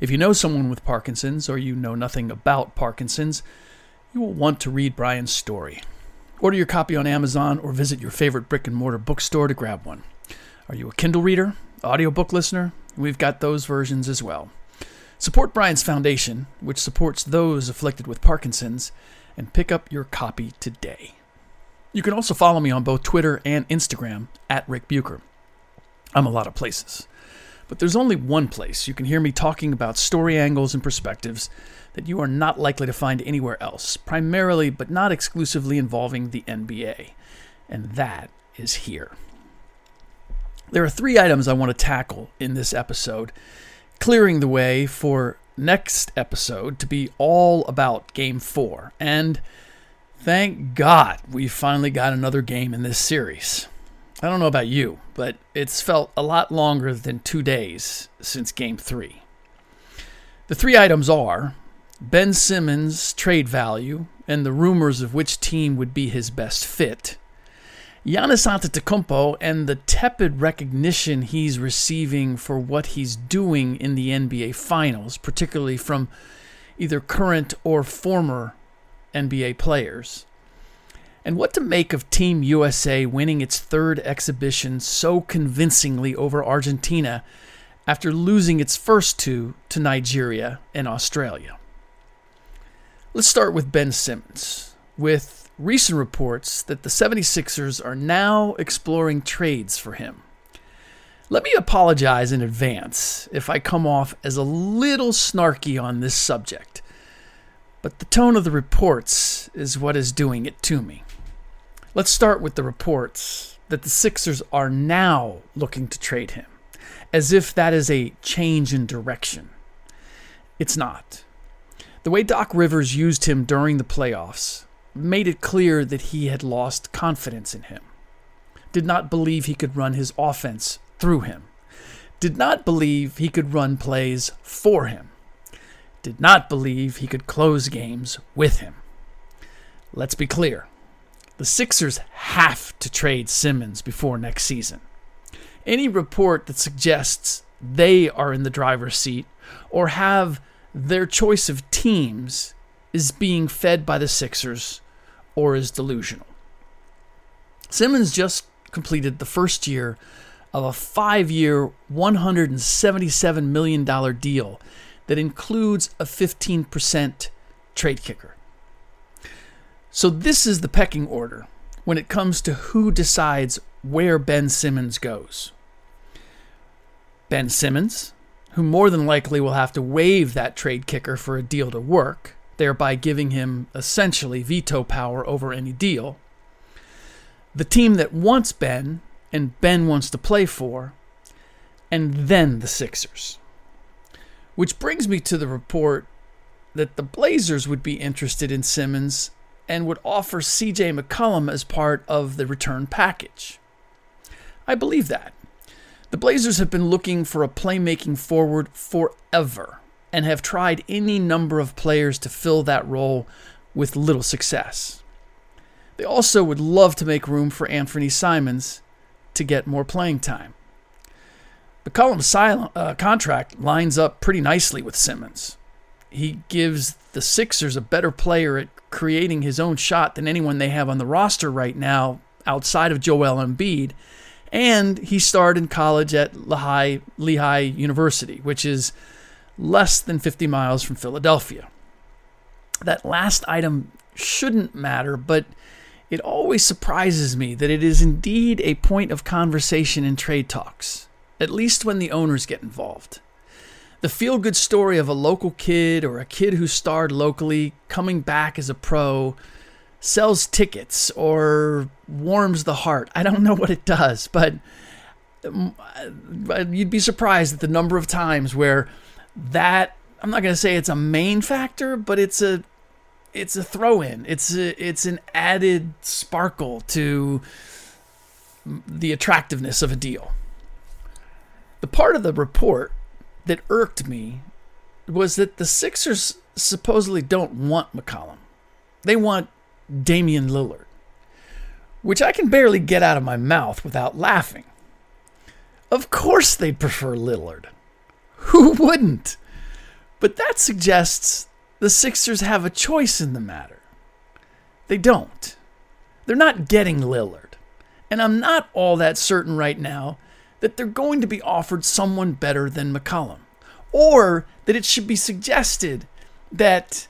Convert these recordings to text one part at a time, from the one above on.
If you know someone with Parkinson's or you know nothing about Parkinson's, you will want to read Brian's story. Order your copy on Amazon or visit your favorite brick and mortar bookstore to grab one. Are you a Kindle reader, audiobook listener? We've got those versions as well. Support Brian's foundation, which supports those afflicted with Parkinson's, and pick up your copy today. You can also follow me on both Twitter and Instagram at Rick Bucher. I'm a lot of places. But there's only one place you can hear me talking about story angles and perspectives that you are not likely to find anywhere else, primarily but not exclusively involving the NBA. And that is here. There are three items I want to tackle in this episode, clearing the way for next episode to be all about Game 4. And thank God we finally got another game in this series. I don't know about you, but it's felt a lot longer than two days since Game 3. The three items are Ben Simmons' trade value and the rumors of which team would be his best fit, Giannis Antetokounmpo and the tepid recognition he's receiving for what he's doing in the NBA Finals, particularly from either current or former NBA players, and what to make of Team USA winning its third exhibition so convincingly over Argentina after losing its first two to Nigeria and Australia. Let's start with Ben Simmons, with recent reports that the 76ers are now exploring trades for him. Let me apologize in advance if I come off as a little snarky on this subject, but the tone of the reports is what is doing it to me. Let's start with the reports that the Sixers are now looking to trade him, as if that is a change in direction. It's not. The way Doc Rivers used him during the playoffs made it clear that he had lost confidence in him, did not believe he could run his offense through him, did not believe he could run plays for him, did not believe he could close games with him. Let's be clear the Sixers have to trade Simmons before next season. Any report that suggests they are in the driver's seat or have their choice of teams is being fed by the Sixers or is delusional. Simmons just completed the first year of a five year, $177 million deal that includes a 15% trade kicker. So, this is the pecking order when it comes to who decides where Ben Simmons goes. Ben Simmons, who more than likely will have to waive that trade kicker for a deal to work, thereby giving him essentially veto power over any deal. The team that wants Ben and Ben wants to play for, and then the Sixers. Which brings me to the report that the Blazers would be interested in Simmons and would offer CJ McCollum as part of the return package. I believe that. The Blazers have been looking for a playmaking forward forever, and have tried any number of players to fill that role with little success. They also would love to make room for Anthony Simons to get more playing time. McCollum's silent, uh, contract lines up pretty nicely with Simmons. He gives the Sixers a better player at creating his own shot than anyone they have on the roster right now outside of Joel Embiid. And he starred in college at Lehigh, Lehigh University, which is less than 50 miles from Philadelphia. That last item shouldn't matter, but it always surprises me that it is indeed a point of conversation in trade talks, at least when the owners get involved. The feel good story of a local kid or a kid who starred locally coming back as a pro sells tickets or warms the heart. I don't know what it does, but um, you'd be surprised at the number of times where that I'm not going to say it's a main factor, but it's a it's a throw in. It's a, it's an added sparkle to the attractiveness of a deal. The part of the report that irked me was that the Sixers supposedly don't want McCollum. They want Damian Lillard, which I can barely get out of my mouth without laughing. Of course they'd prefer Lillard. Who wouldn't? But that suggests the Sixers have a choice in the matter. They don't. They're not getting Lillard. And I'm not all that certain right now that they're going to be offered someone better than McCollum. Or that it should be suggested that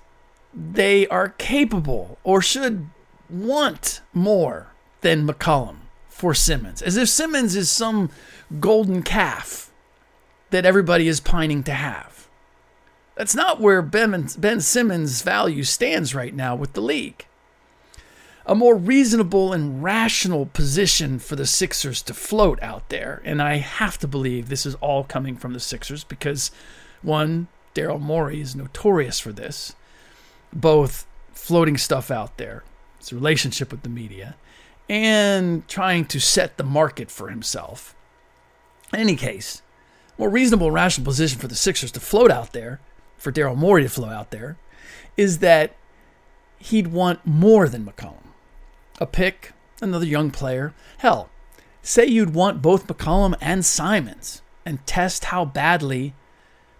they are capable or should want more than McCollum for Simmons. As if Simmons is some golden calf that everybody is pining to have. That's not where Ben, ben Simmons' value stands right now with the league. A more reasonable and rational position for the Sixers to float out there, and I have to believe this is all coming from the Sixers because, one, Daryl Morey is notorious for this, both floating stuff out there, his relationship with the media, and trying to set the market for himself. In any case, more reasonable rational position for the Sixers to float out there, for Daryl Morey to float out there, is that he'd want more than McCollum. A pick, another young player. Hell, say you'd want both McCollum and Simons and test how badly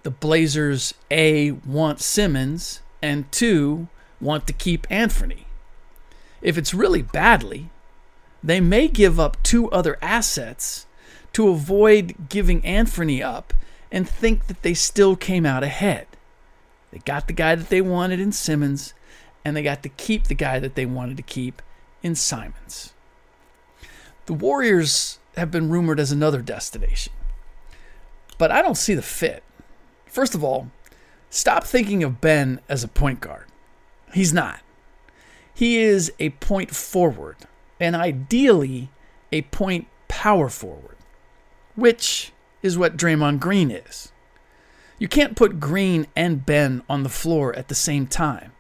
the Blazers A want Simmons and two want to keep Anthony. If it's really badly, they may give up two other assets to avoid giving Anthony up and think that they still came out ahead. They got the guy that they wanted in Simmons, and they got to keep the guy that they wanted to keep in Simons. The Warriors have been rumored as another destination, but I don't see the fit. First of all, stop thinking of Ben as a point guard. He's not. He is a point forward, and ideally a point power forward which is what Draymond Green is. You can't put Green and Ben on the floor at the same time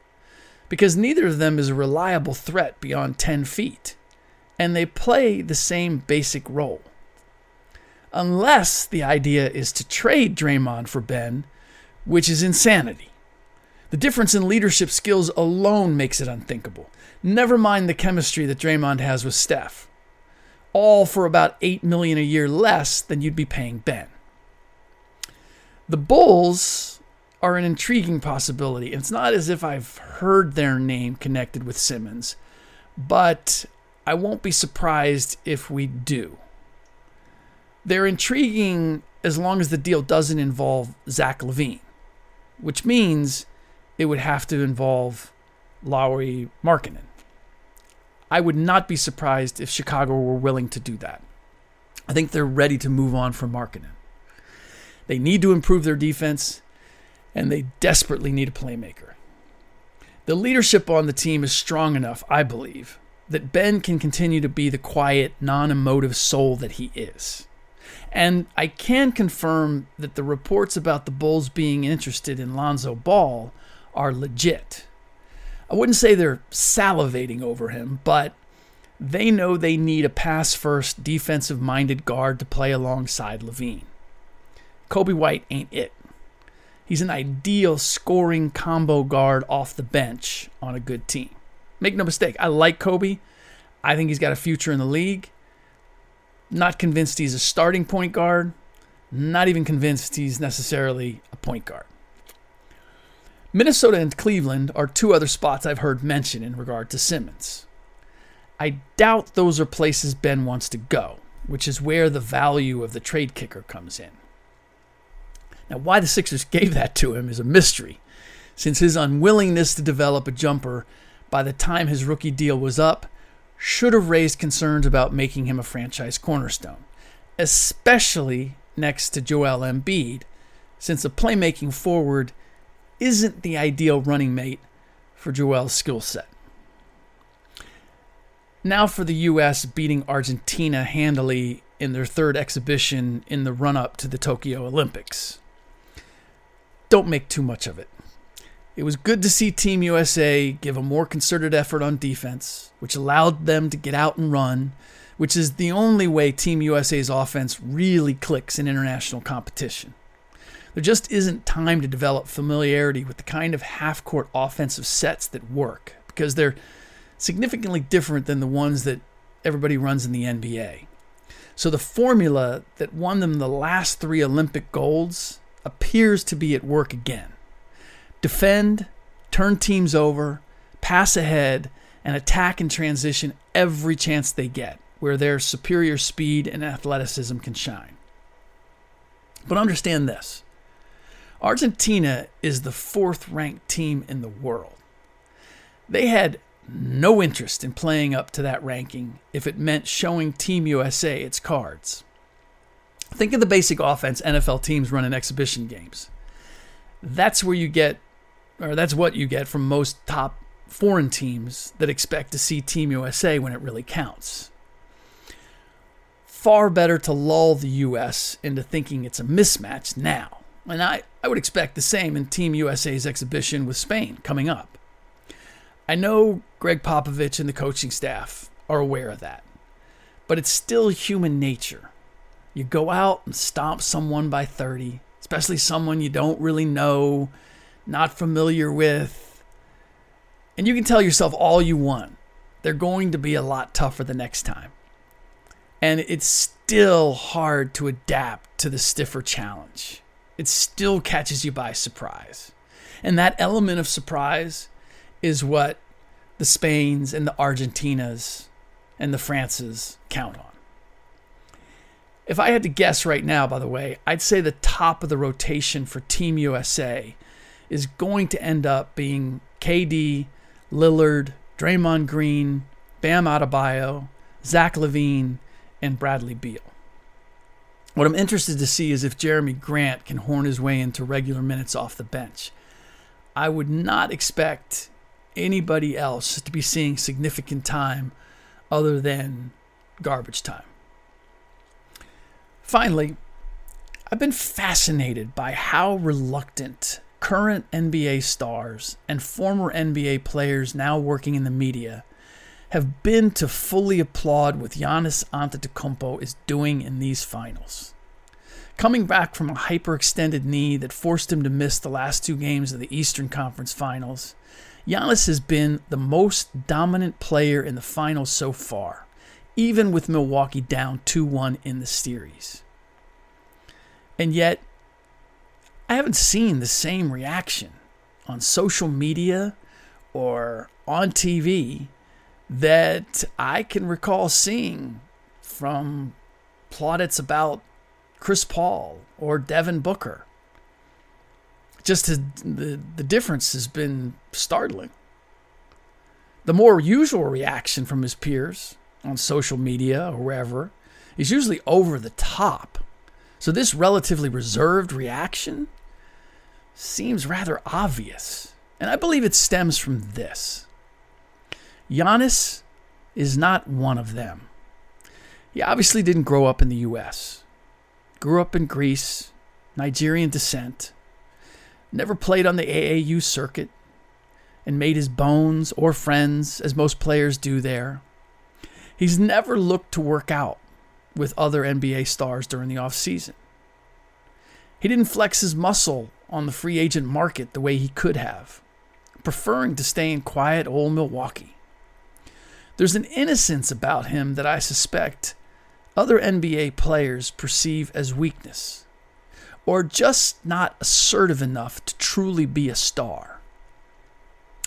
because neither of them is a reliable threat beyond 10 feet, and they play the same basic role. Unless the idea is to trade Draymond for Ben, which is insanity. The difference in leadership skills alone makes it unthinkable. Never mind the chemistry that Draymond has with Steph all for about 8 million a year less than you'd be paying Ben. The Bulls are an intriguing possibility. It's not as if I've heard their name connected with Simmons, but I won't be surprised if we do. They're intriguing as long as the deal doesn't involve Zach LaVine, which means it would have to involve Lauri Markkanen. I would not be surprised if Chicago were willing to do that. I think they're ready to move on from Markkanen. They need to improve their defense, and they desperately need a playmaker. The leadership on the team is strong enough, I believe, that Ben can continue to be the quiet, non emotive soul that he is. And I can confirm that the reports about the Bulls being interested in Lonzo Ball are legit. I wouldn't say they're salivating over him, but they know they need a pass first, defensive minded guard to play alongside LaVine. Coby White ain't it. He's an ideal scoring combo guard off the bench on a good team. Make no mistake, I like Coby. I think he's got a future in the league. Not convinced he's a starting point guard. Not even convinced he's necessarily a point guard. Minnesota and Cleveland are two other spots I've heard mentioned in regard to Simmons. I doubt those are places Ben wants to go, which is where the value of the trade kicker comes in. Now, why the Sixers gave that to him is a mystery, since his unwillingness to develop a jumper by the time his rookie deal was up should have raised concerns about making him a franchise cornerstone, especially next to Joel Embiid, since a playmaking forward isn't the ideal running mate for Joel's skill set. Now for the U.S. beating Argentina handily in their third exhibition in the run up to the Tokyo Olympics don't make too much of it. It was good to see Team USA give a more concerted effort on defense, which allowed them to get out and run, which is the only way Team USA's offense really clicks in international competition. There just isn't time to develop familiarity with the kind of half court offensive sets that work because they're significantly different than the ones that everybody runs in the NBA. So the formula that won them the last three Olympic golds appears to be at work again. Defend, turn teams over, pass ahead, and attack and transition every chance they get, where their superior speed and athleticism can shine. But understand this Argentina is the fourth ranked team in the world. They had no interest in playing up to that ranking if it meant showing Team USA its cards. Think of the basic offense NFL teams run in exhibition games. That's where you get, or that's what you get from most top foreign teams that expect to see Team USA when it really counts. Far better to lull the US into thinking it's a mismatch now. And I, I would expect the same in Team USA's exhibition with Spain coming up. I know Gregg Popovich and the coaching staff are aware of that, but it's still human nature you go out and stomp someone by 30, especially someone you don't really know, not familiar with. And you can tell yourself all you want. They're going to be a lot tougher the next time. And it's still hard to adapt to the stiffer challenge. It still catches you by surprise. And that element of surprise is what the Spains and the Argentinas and the Frances count on. If I had to guess right now, by the way, I'd say the top of the rotation for Team USA is going to end up being KD, Lillard, Draymond Green, Bam Adebayo, Zach LaVine, and Bradley Beal. What I'm interested to see is if Jerami Grant can horn his way into regular minutes off the bench. I would not expect anybody else to be seeing significant time other than garbage time. Finally, I've been fascinated by how reluctant current NBA stars and former NBA players now working in the media have been to fully applaud what Giannis Antetokounmpo is doing in these finals. Coming back from a hyperextended knee that forced him to miss the last two games of the Eastern Conference Finals, Giannis has been the most dominant player in the finals so far even with Milwaukee down 2 1 in the series. And yet, I haven't seen the same reaction on social media or on TV that I can recall seeing from plaudits about Chris Paul or Devin Booker. Just the, the difference has been startling. The more usual reaction from his peers on social media or wherever is usually over the top. So this relatively reserved reaction seems rather obvious. And I believe it stems from this Giannis is not one of them. He obviously didn't grow up in the U.S., grew up in Greece, Nigerian descent, never played on the AAU circuit, and made his bones or friends, as most players do there, He's never looked to work out with other NBA stars during the offseason. He didn't flex his muscle on the free agent market the way he could have, preferring to stay in quiet old Milwaukee. There's an innocence about him that I suspect other NBA players perceive as weakness, or just not assertive enough to truly be a star.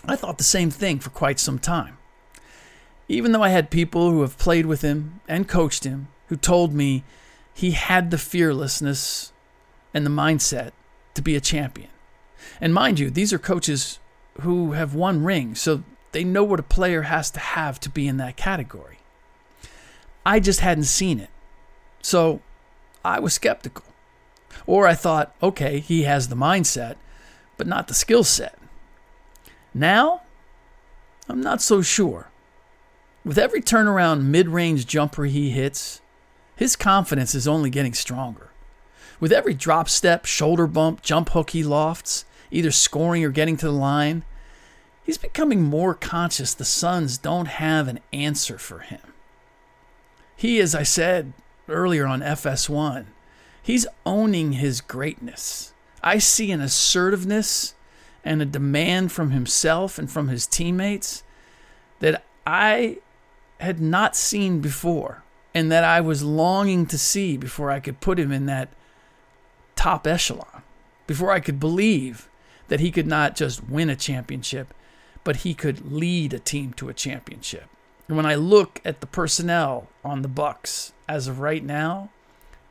I thought the same thing for quite some time. Even though I had people who have played with him and coached him who told me he had the fearlessness and the mindset to be a champion. And mind you, these are coaches who have won rings, so they know what a player has to have to be in that category. I just hadn't seen it. So I was skeptical. Or I thought, okay, he has the mindset, but not the skill set. Now, I'm not so sure. With every turnaround mid range jumper he hits, his confidence is only getting stronger. With every drop step, shoulder bump, jump hook he lofts, either scoring or getting to the line, he's becoming more conscious the Suns don't have an answer for him. He, as I said earlier on FS1, he's owning his greatness. I see an assertiveness and a demand from himself and from his teammates that I had not seen before and that I was longing to see before I could put him in that top echelon, before I could believe that he could not just win a championship, but he could lead a team to a championship. And when I look at the personnel on the Bucks as of right now,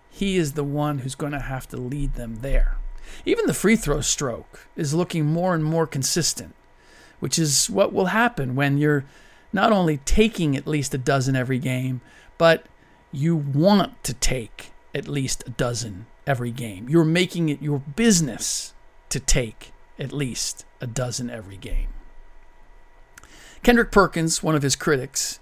he is the one who's going to have to lead them there. Even the free throw stroke is looking more and more consistent, which is what will happen when you're not only taking at least a dozen every game, but you want to take at least a dozen every game. You're making it your business to take at least a dozen every game. Kendrick Perkins, one of his critics,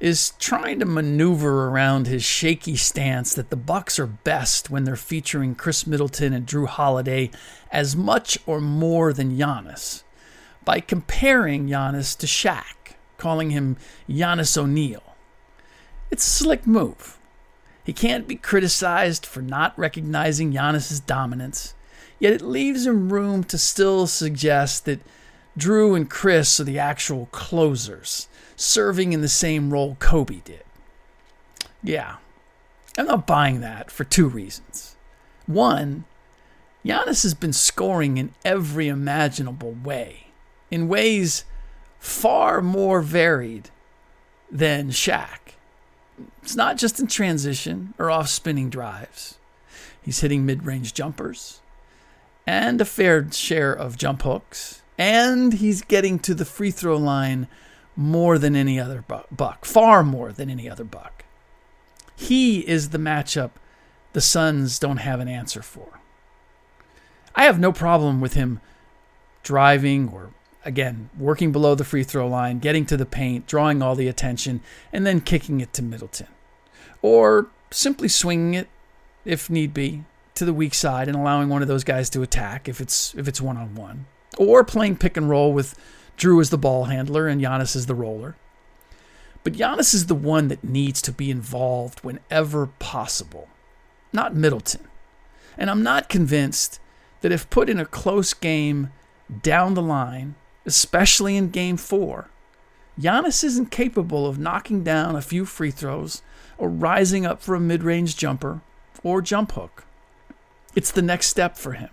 is trying to maneuver around his shaky stance that the Bucks are best when they're featuring Khris Middleton and Jrue Holiday as much or more than Giannis by comparing Giannis to Shaq, calling him Giannis O'Neal. It's a slick move. He can't be criticized for not recognizing Giannis's dominance, yet it leaves him room to still suggest that Jrue and Khris are the actual closers serving in the same role Kobe did. Yeah, I'm not buying that for two reasons. One, Giannis has been scoring in every imaginable way, in ways far more varied than Shaq. It's not just in transition or off spinning drives. He's hitting mid range jumpers and a fair share of jump hooks, and he's getting to the free throw line more than any other buck, far more than any other buck. He is the matchup the Suns don't have an answer for. I have no problem with him driving or, again, working below the free throw line, getting to the paint, drawing all the attention, and then kicking it to Middleton. Or simply swinging it, if need be, to the weak side and allowing one of those guys to attack if it's if it's one on one. Or playing pick and roll with Jrue as the ball handler and Giannis as the roller. But Giannis is the one that needs to be involved whenever possible, not Middleton. And I'm not convinced that if put in a close game down the line, especially in game four, Giannis isn't capable of knocking down a few free throws or rising up for a mid range jumper or jump hook. It's the next step for him.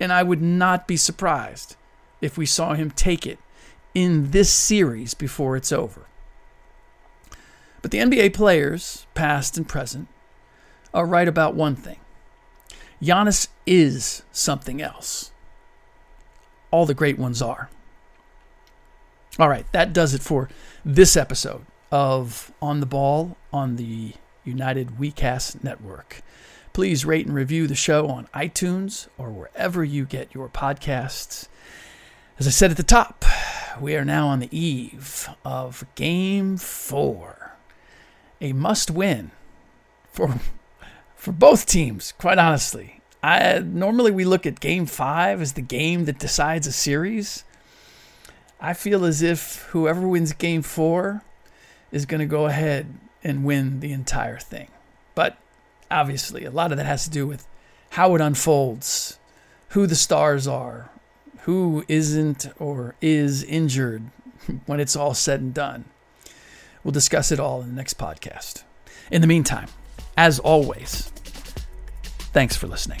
And I would not be surprised if we saw him take it in this series before it's over. But the NBA players, past and present, are right about one thing Giannis is something else. All the great ones are. All right, that does it for this episode of On the Ball on the United WeCast Network. Please rate and review the show on iTunes or wherever you get your podcasts. As I said at the top, we are now on the eve of Game 4. A must win for, for both teams, quite honestly. I, normally, we look at Game 5 as the game that decides a series. I feel as if whoever wins Game 4 is going to go ahead and win the entire thing. But obviously, a lot of that has to do with how it unfolds who the stars are, who isn't or is injured when it's all said and done. We'll discuss it all in the next podcast. In the meantime, as always, thanks for listening.